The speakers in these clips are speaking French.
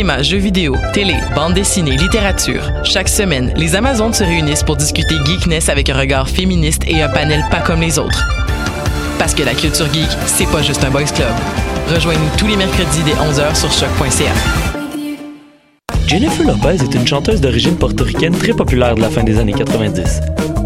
Cinéma, jeux vidéo, télé, bande dessinée, littérature. Chaque semaine, les Amazones se réunissent pour discuter geekness avec un regard féministe et un panel pas comme les autres. Parce que la culture geek, c'est pas juste un boys club. Rejoignez-nous tous les mercredis dès 11h sur choc.ca. Jennifer Lopez est une chanteuse d'origine portoricaine très populaire de la fin des années 90.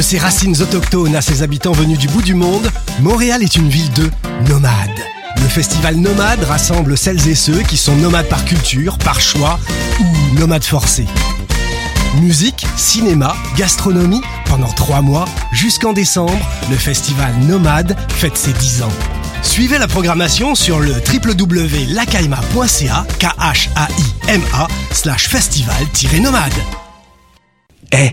De ses racines autochtones à ses habitants venus du bout du monde, Montréal est une ville de nomades. Le festival Nomade rassemble celles et ceux qui sont nomades par culture, par choix ou nomades forcés. Musique, cinéma, gastronomie, pendant trois mois, jusqu'en décembre, le festival Nomade fête ses 10 ans. Suivez la programmation sur le www.lacaima.ca, k h a i m a slash festival-nomade. Eh,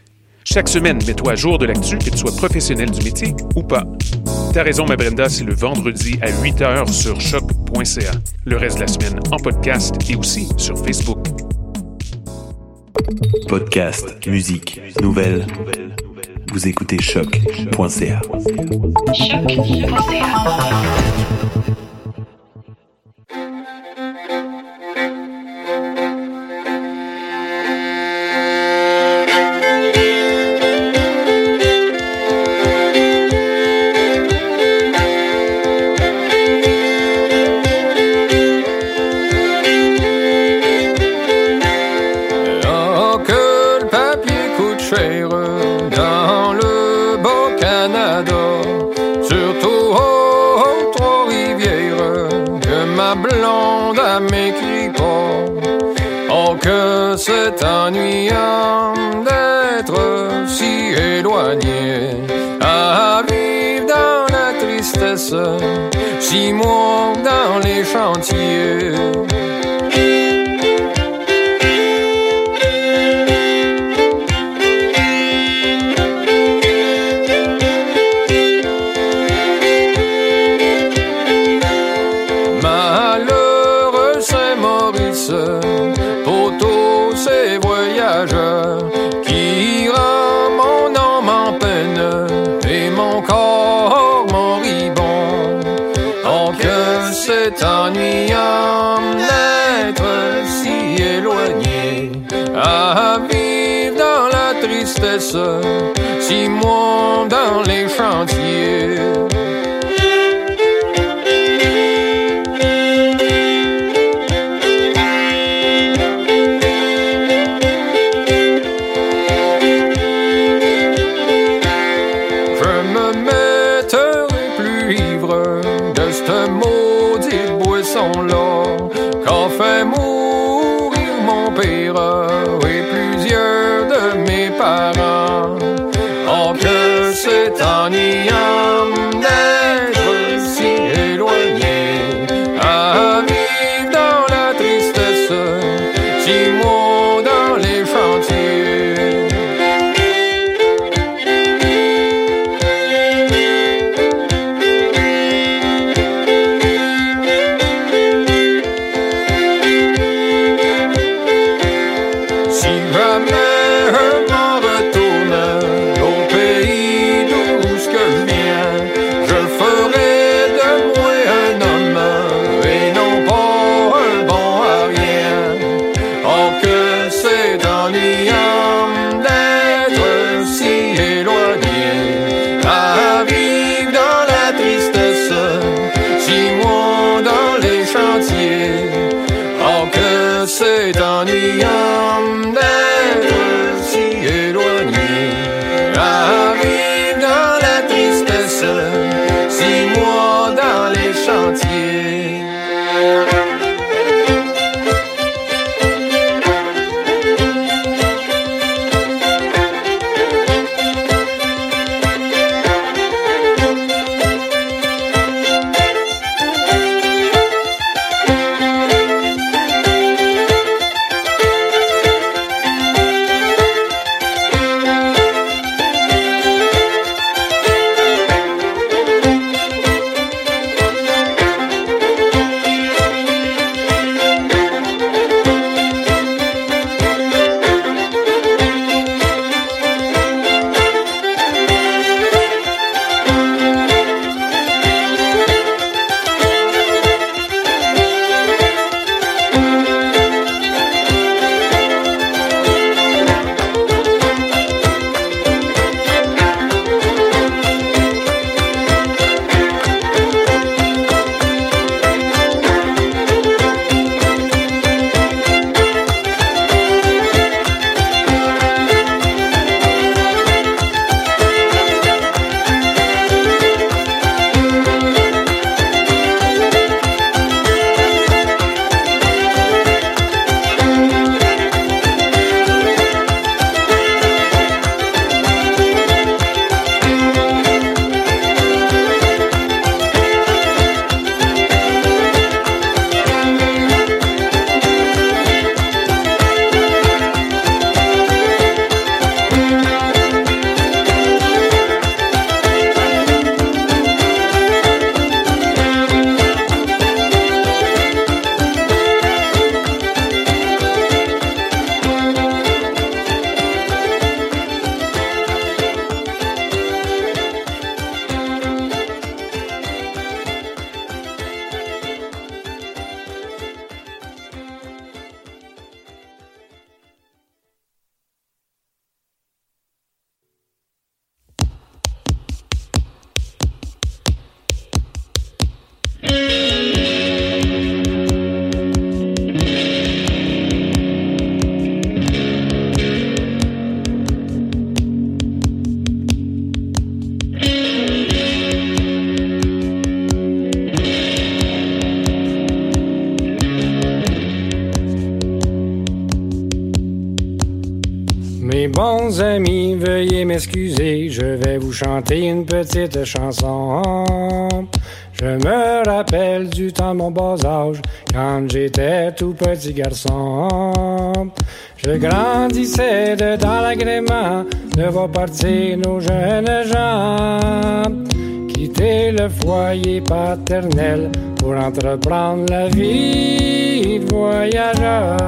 Chaque semaine, mets-toi à jour de l'actu, que tu sois professionnel du métier ou pas. T'as raison, ma Brenda, c'est le vendredi à 8h sur choc.ca. Le reste de la semaine en podcast et aussi sur Facebook. Podcast, musique, nouvelles. Vous écoutez choc.ca. c'est ennuyant d'être si éloigné, à vivre dans la tristesse, six mois dans les chantiers. À vivre dans la tristesse, six mois dans les chantiers. Amis, veuillez m'excuser, je vais vous chanter une petite chanson. Je me rappelle du temps de mon bas âge, quand j'étais tout petit garçon. Je grandissais de dans l'agrément de voir partir nos jeunes gens. Quitter le foyer paternel pour entreprendre la vie de voyageur.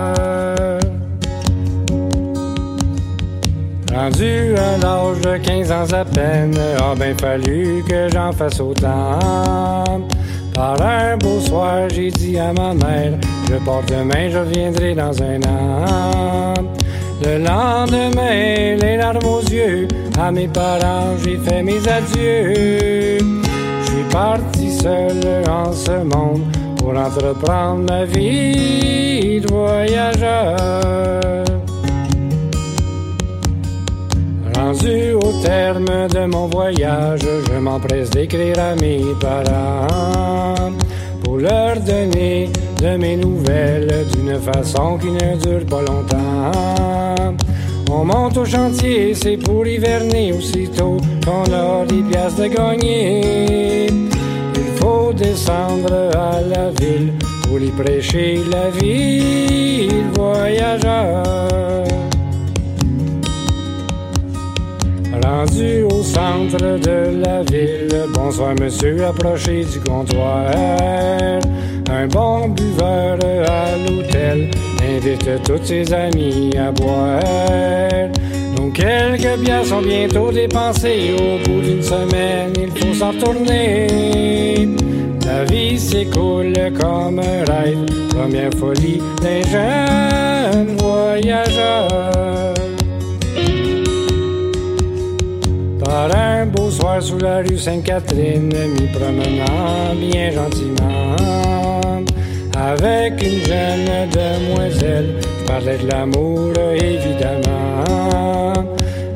Rendu à l'âge de 15 ans à peine, a bien fallu que j'en fasse autant. Par un beau soir, j'ai dit à ma mère, je porte demain, je reviendrai dans un an. Le lendemain, les larmes aux yeux, à mes parents, j'ai fait mes adieux. Je suis parti seul en ce monde pour entreprendre ma vie de voyageur. Au terme de mon voyage, je m'empresse d'écrire à mes parents pour leur donner de mes nouvelles d'une façon qui ne dure pas longtemps. On monte au chantier, c'est pour hiverner aussitôt qu'on a des pièces de gagner. Il faut descendre à la ville pour y prêcher la vie, voyageur. Rendu au centre de la ville, bonsoir monsieur, approchez du comptoir. Un bon buveur à l'hôtel invite tous ses amis à boire. Donc quelques bières sont bientôt dépensées. Au bout d'une semaine, il faut s'en retourner. La vie s'écoule comme un rêve, première folie d'un jeune voyageur. Un beau soir sous la rue Sainte-Catherine, m'y promenant bien gentiment. Avec une jeune demoiselle, je parlais de l'amour évidemment.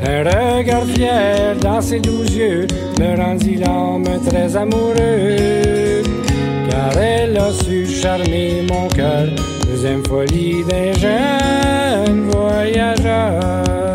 Un regard fier dans ses doux yeux me rendit l'âme très amoureux. Car elle a su charmer mon cœur, deuxième folie d'un jeune voyageur.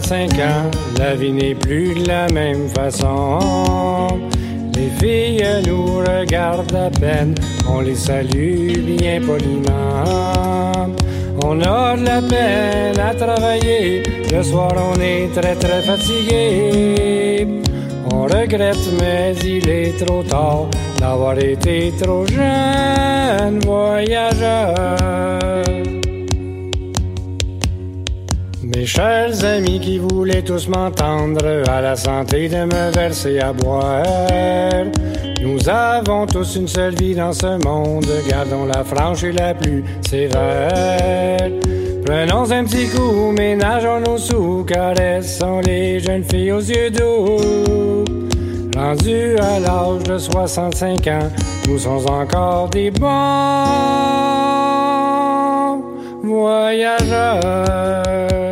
45 ans, la vie n'est plus de la même façon. Les filles nous regardent à peine, on les salue bien poliment. On a de la peine à travailler, le soir on est très très fatigué. On regrette, mais il est trop tard d'avoir été trop jeune voyageur. Mes chers amis qui voulaient tous m'entendre, à la santé de me verser à boire. Nous avons tous une seule vie dans ce monde, gardons la franche et la plus sévère. Prenons un petit coup, ménageons nos sous, caressons les jeunes filles aux yeux doux. Rendus à l'âge de 65 ans, nous sommes encore des bons voyageurs.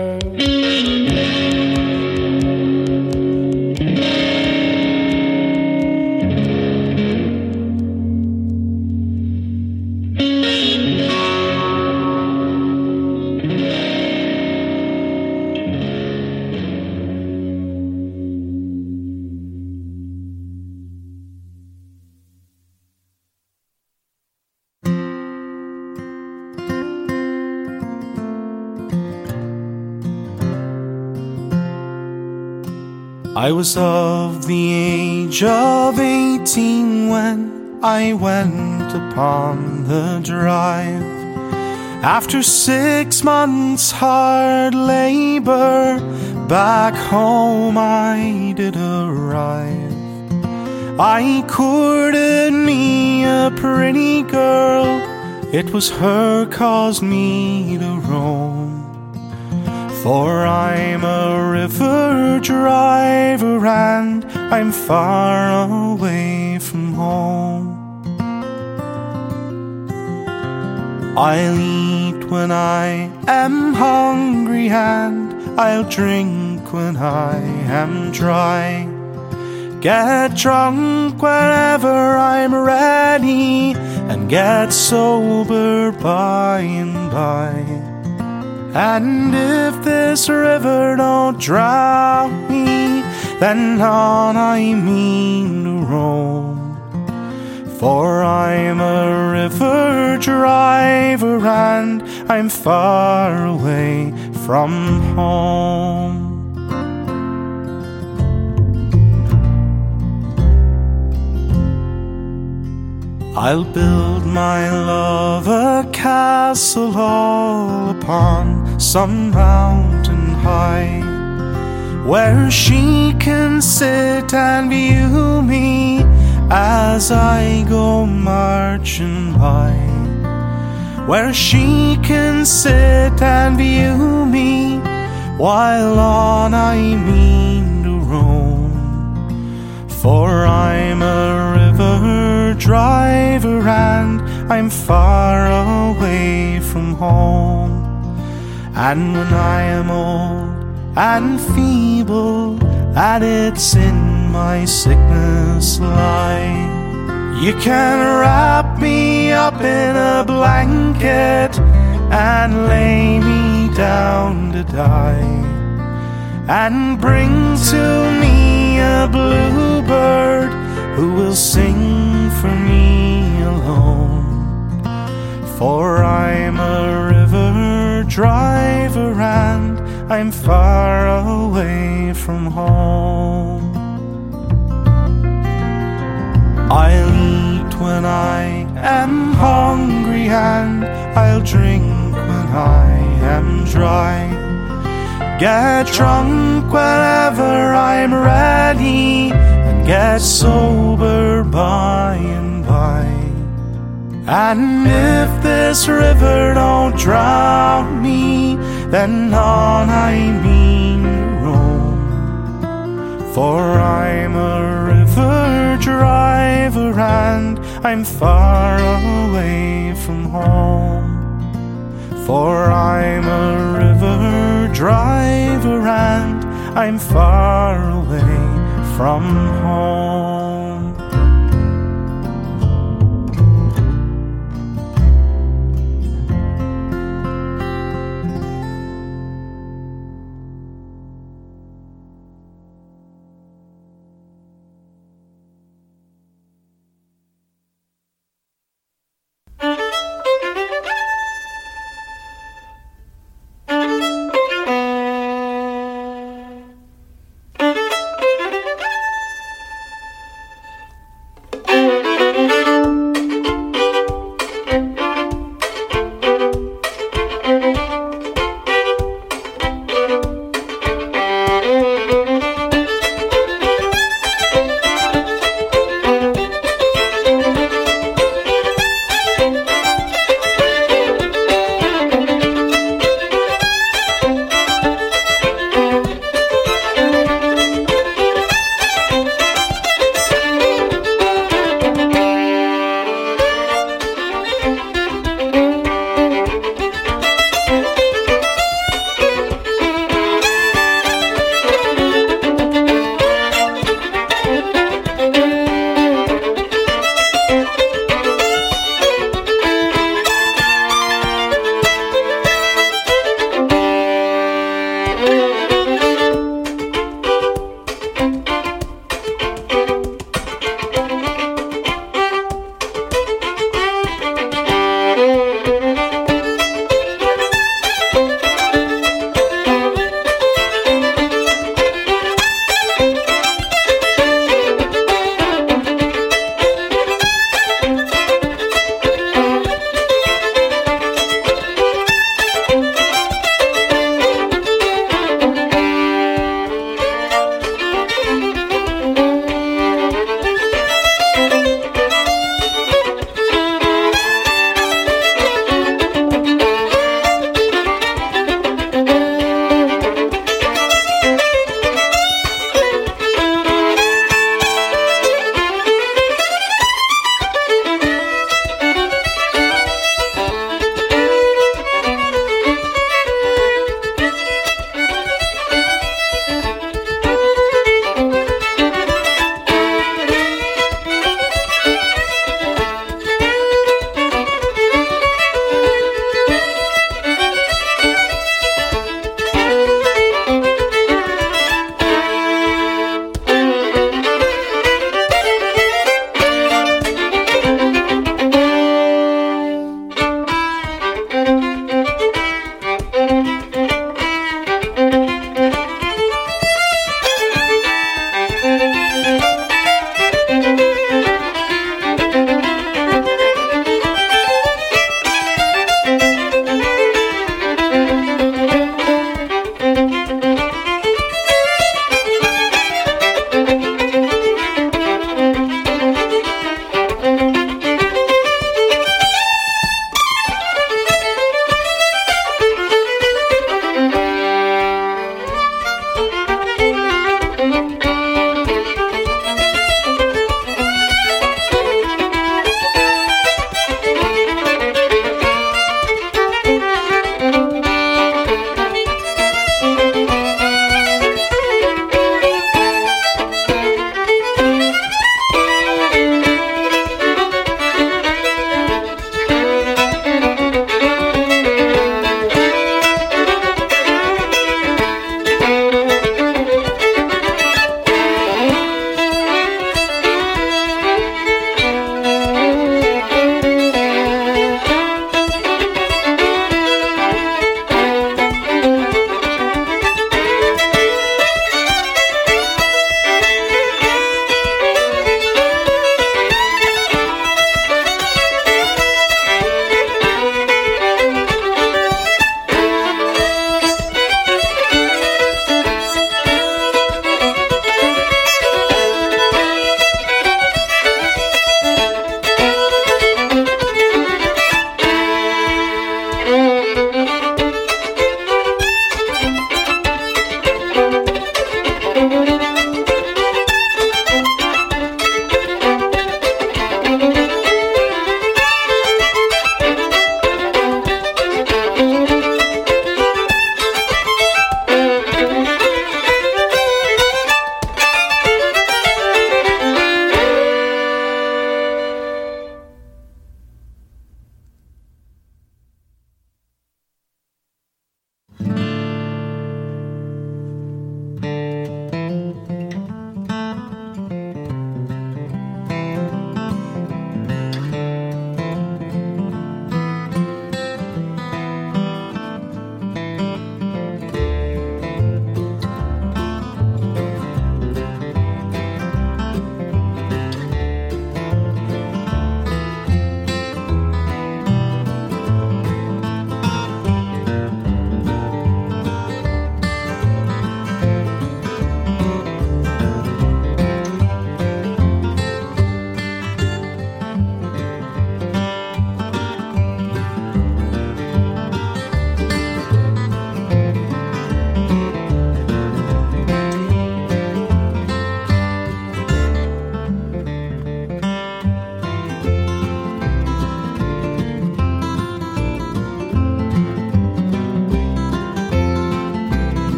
I was of the age of eighteen when I went upon the drive. After six months' hard labor, back home I did arrive. I courted me a pretty girl, it was her caused me to roam. For I'm a river driver and I'm far away from home. I'll eat when I am hungry and I'll drink when I am dry. Get drunk whenever I'm ready and get sober by and by. And if this river don't drown me, then on I mean to roam. For I'm a river driver and I'm far away from home. I'll build my love a castle all upon some mountain high, where she can sit and view me as I go marching by. Where she can sit and view me while on I mean to roam. For I'm a river driver and I'm far away from home. And when I am old and feeble, and it's in my sickness lie, you can wrap me up in a blanket and lay me down to die and bring to me a bluebird who will sing for me alone. For I'm a river driver and I'm far away from home. I'll eat when I am hungry and I'll drink when I am dry. Get drunk whenever I'm ready and get sober by and by. And if this river don't drown me, then on I mean roam. For I'm a river driver and I'm far away from home. For I'm a river driver and I'm far away from home.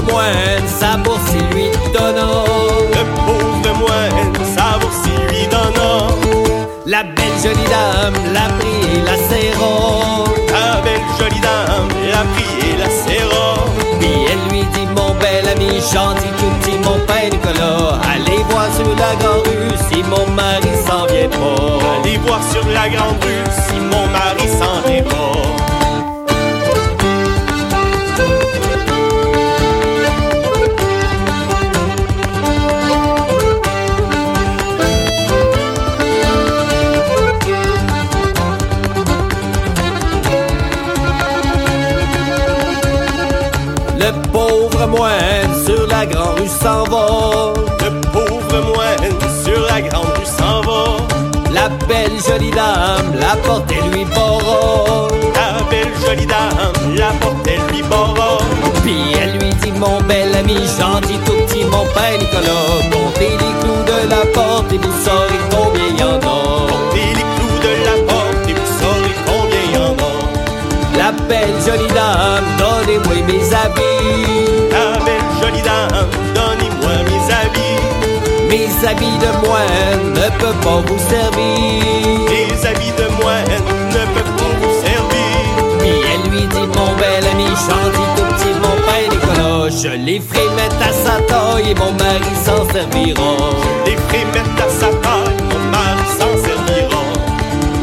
Pauvre moine sa lui donna Le pauvre moine sa boursier lui donna La belle jolie dame la prit et la serra La belle jolie dame la prit et la serra Puis elle lui dit mon bel ami gentil tout petit mon père Nicolas Allez voir sur la grande rue si mon mari s'en vient pas. Allez voir sur la grande rue si mon mari s'en vient pas Le pauvre moine sur la grande rue s'en va. La belle jolie dame la porte et lui barra La belle jolie dame la porte elle lui barra Puis elle lui dit mon bel ami gentil tout petit mon père Nicolas Comptez les clous de la porte et vous saurez combien y en a. Comptez les clous de la porte et vous saurez combien y en a. La belle jolie dame donnez-moi mes habits Mes habits de moine ne peuvent pas vous servir. Les habits de moine ne peuvent pas vous servir. Puis elle lui dit mon bel ami gentil tout petit mon père Nicolas Je les ferai mettre à sa taille et mon mari s'en servira. Les ferai mettre à sa taille, mon mari s'en servira.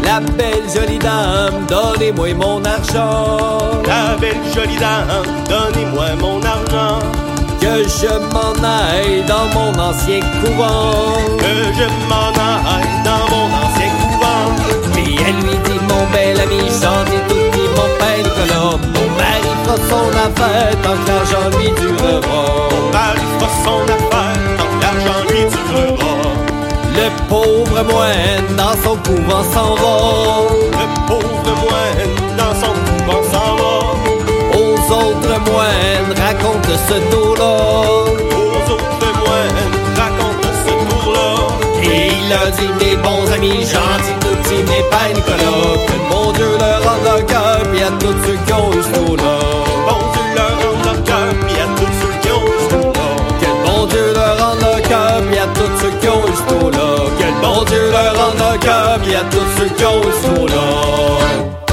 La belle jolie dame donnez-moi mon argent. La belle jolie dame donnez-moi mon argent Que je m'en aille dans mon ancien couvent. Que je m'en aille dans mon ancien couvent. Puis elle lui dit mon bel ami gentil tout petit mon père Nicolas Mon mari fera son affaire tant que l'argent lui durera. Mon mari fera son affaire tant que l'argent lui durera. Le pauvre moine dans son couvent s'en va. Le pauvre moine autres moines raconte ce tour-là. Aux autres moines raconte ce tour-là. Et il a dit mes bons amis gentils tout petits mes pères Nicolas Que mon Dieu leur rende leur cœur Puis à tous ceux qui ont eu ce tour-là. Bon Dieu leur rende leur cœur Puis à tous ceux qui ont eu ce tour-là. Que bon Dieu leur rende leur cœur Puis à tous ceux qui ont eu ce tour-là. Que bon Dieu leur rende leur cœur Puis à tous ceux qui ont eu ce tour-là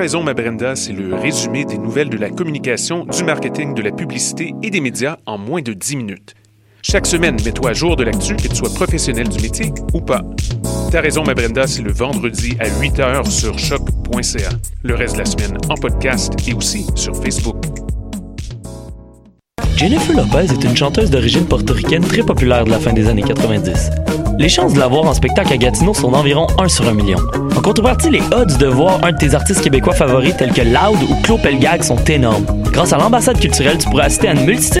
raison, ma Brenda, c'est le résumé des nouvelles de la communication, du marketing, de la publicité et des médias en moins de 10 minutes. Chaque semaine, mets-toi à jour de l'actu, que tu sois professionnel du métier ou pas. T'as raison, ma Brenda, c'est le vendredi à 8h sur choc.ca. Le reste de la semaine en podcast et aussi sur Facebook. Jennifer Lopez est une chanteuse d'origine portoricaine très populaire de la fin des années 90. Les chances de la voir en spectacle à Gatineau sont d'environ 1 sur 1 million. En contrepartie, les odds de voir un de tes artistes québécois favoris tels que Loud ou Claude Pelgag sont énormes. Grâce à l'ambassade culturelle, tu pourras assister à une multitude